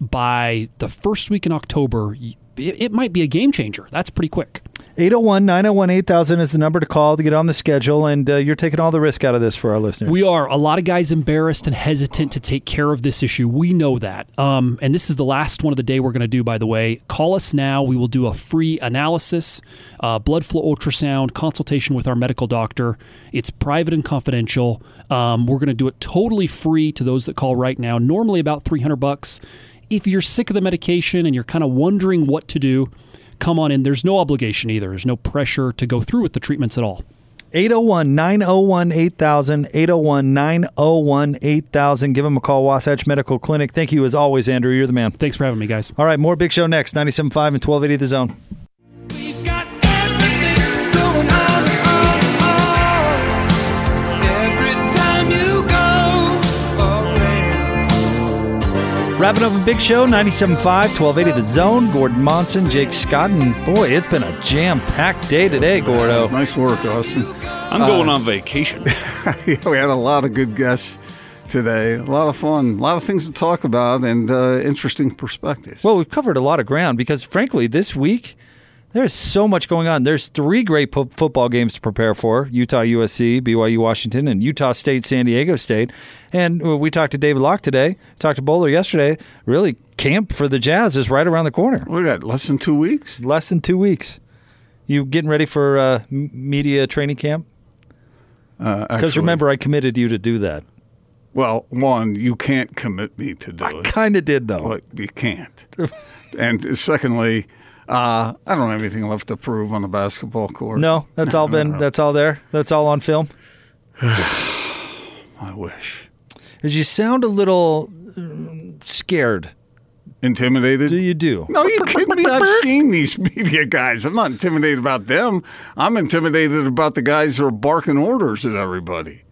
by the first week in October, it, it might be a game changer. That's pretty quick. 801 901 8000 is the number to call to get on the schedule, and uh, you're taking all the risk out of this for our listeners. We are. A lot of guys embarrassed and hesitant to take care of this issue. We know that. Um, and this is the last one of the day we're going to do, by the way. Call us now. We will do a free analysis, uh, blood flow ultrasound, consultation with our medical doctor. It's private and confidential. Um, we're going to do it totally free to those that call right now, normally about 300 bucks. If you're sick of the medication and you're kind of wondering what to do, come on in. There's no obligation either. There's no pressure to go through with the treatments at all. 801 901 8000. 801 901 8000. Give him a call, Wasatch Medical Clinic. Thank you as always, Andrew. You're the man. Thanks for having me, guys. All right, more Big Show next. 97.5 and 1280 The Zone. Wrapping up a Big Show, 97.5, 1280 The Zone. Gordon Monson, Jake Scott. And boy, it's been a jam packed day today, Gordo. Nice work, Austin. I'm going on vacation. Yeah, we had a lot of good guests today. A lot of fun. A lot of things to talk about and uh, interesting perspectives. Well, we've covered a lot of ground because, frankly, this week there's so much going on. There's three great po- football games to prepare for: Utah, USC, BYU, Washington, and Utah State, San Diego State. And uh, we talked to David Locke today. Talked to Bowler yesterday. Really, camp for the Jazz is right around the corner. we got less than two weeks. Less than two weeks. You getting ready for uh, media training camp? Uh, Because actually. remember, I committed you to do that. well, one, you can't commit me to do it. Kind of did though. Well, you can't. and secondly, uh, I don't have anything left to prove on the basketball court. No, that's all been. That's all there. That's all on film. I wish. Did you sound a little mm, scared? Intimidated? Do you do? No, you kidding me? I've seen these media guys. I'm not intimidated about them. I'm intimidated about the guys who are barking orders at everybody.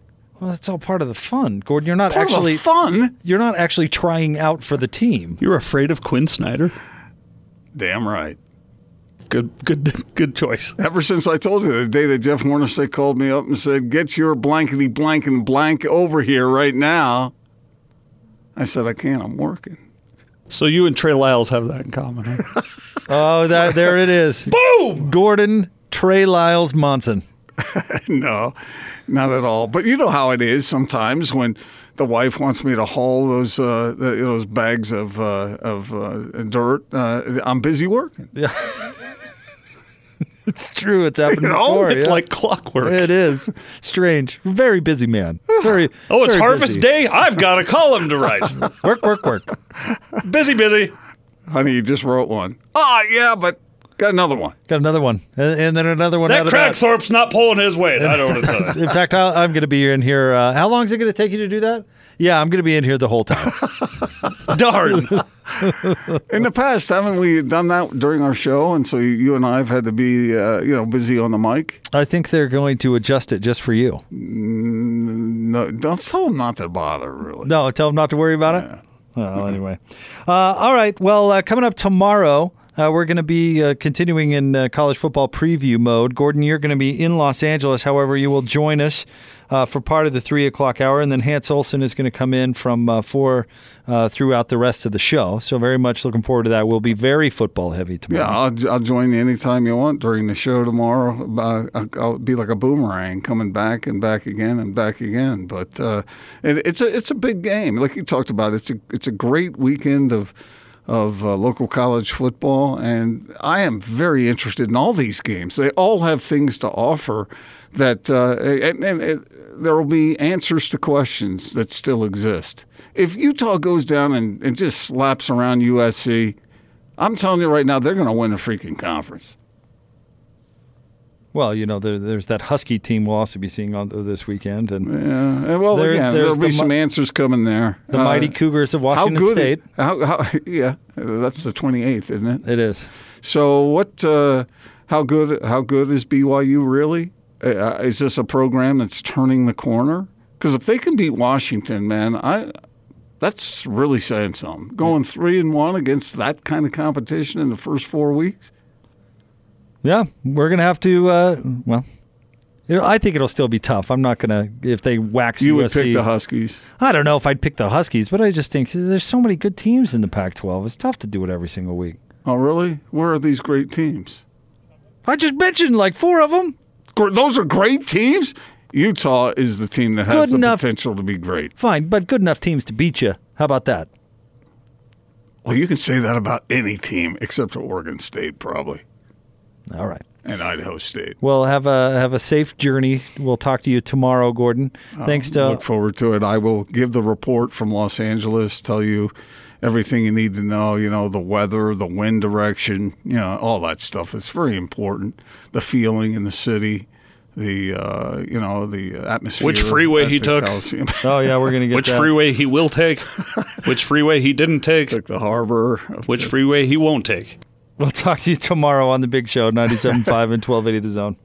Well, that's all part of the fun, Gordon. You're not Part of actually fun. You're not actually trying out for the team. You're afraid of Quin Snyder? Damn right. Good, good, good choice. Ever since I told you the day that Jeff Hornacek called me up and said, "Get your blankety blank and blank over here right now," I said, "I can't. I'm working." So you and Trey Lyles have that in common. Huh? Oh, that there it is. Boom! Gordon Trey Lyles Monson. no, not at all. But you know how it is sometimes when the wife wants me to haul those uh, the, those bags of uh, of uh, dirt. Uh, I'm busy working. Yeah. It's true. It's happened You know, before. it's yeah. like clockwork. it is strange. Very busy man. Very. Oh, it's very harvest busy. day. I've got a column to write. Work, work, work. busy, busy. Honey, you just wrote one. Ah, yeah, but got another one. Got another one, and, and then another one That of. Kragthorpe's not pulling his weight. I don't want to tell you. In fact, I'll, I'm going to be in here. Uh, how long is it going to take you to do that? Yeah, I'm going to be in here the whole time. Darn. In the past, haven't we done that during our show? And so you and I have had to be, uh, you know, busy on the mic. I think they're going to adjust it just for you. No, don't tell them not to bother. Really. No, tell them not to worry about it. Well, anyway. Uh, all right. Well, uh, coming up tomorrow, uh, we're going to be uh, continuing in uh, college football preview mode. Gordon, you're going to be in Los Angeles. However, you will join us uh, for part of the three o'clock hour, and then Hans Olsen is going to come in from uh, four uh, throughout the rest of the show. So, very much looking forward to that. We'll be very football heavy tomorrow. Yeah, I'll, I'll join you anytime you want during the show tomorrow. I'll- I'll be like a boomerang, coming back and back again and back again. But it, it's a it's a big game, like you talked about. It's a it's a great weekend of of uh, local college football, and I am very interested in all these games. They all have things to offer that, uh, and, and, and there will be answers to questions that still exist. If Utah goes down and, and just slaps around USC. I'm telling you right now, they're going to win the freaking conference. Well, you know, there, there's that Husky team we'll also be seeing on this weekend, and Yeah. Well, there, again, there'll be the some answers coming there. the Uh, mighty Cougars of how Washington good? State. How, how, yeah, that's the 28th, isn't it? It is. So what? Uh, how good? How good is BYU really? Uh, is this a program that's turning the corner? Because if they can beat Washington, man, I that's really saying something. Going three and one against that kind of competition in the first four weeks. Yeah, we're gonna have to. Uh, well, you know, I think it'll still be tough. I'm not gonna if they wax You would pick the Huskies. I don't know if I'd pick the Huskies, but I just think there's so many good teams in the Pac-12. It's tough to do it every single week. Oh, really? Where are these great teams? I just mentioned like four of them. Those are great teams. Utah is the team that has Good the enough. potential to be great. Fine, but good enough teams to beat you. How about that? Well, you can say that about any team except for Oregon State, probably, all right. And Idaho State. Well, have a have a safe journey. We'll talk to you tomorrow, Gordon. Uh, Thanks to look forward to it. I will give the report from Los Angeles. Tell you everything you need to know. You know the weather, the wind direction. You know all that stuff. That's very important. The feeling in the city the uh, you know the atmosphere. Which freeway he took? Oh yeah, we're gonna get which that. freeway he will take, which freeway he didn't take, took the harbor, which freeway he won't take. We'll talk to you tomorrow on the big show, 97.5 and 1280 The Zone.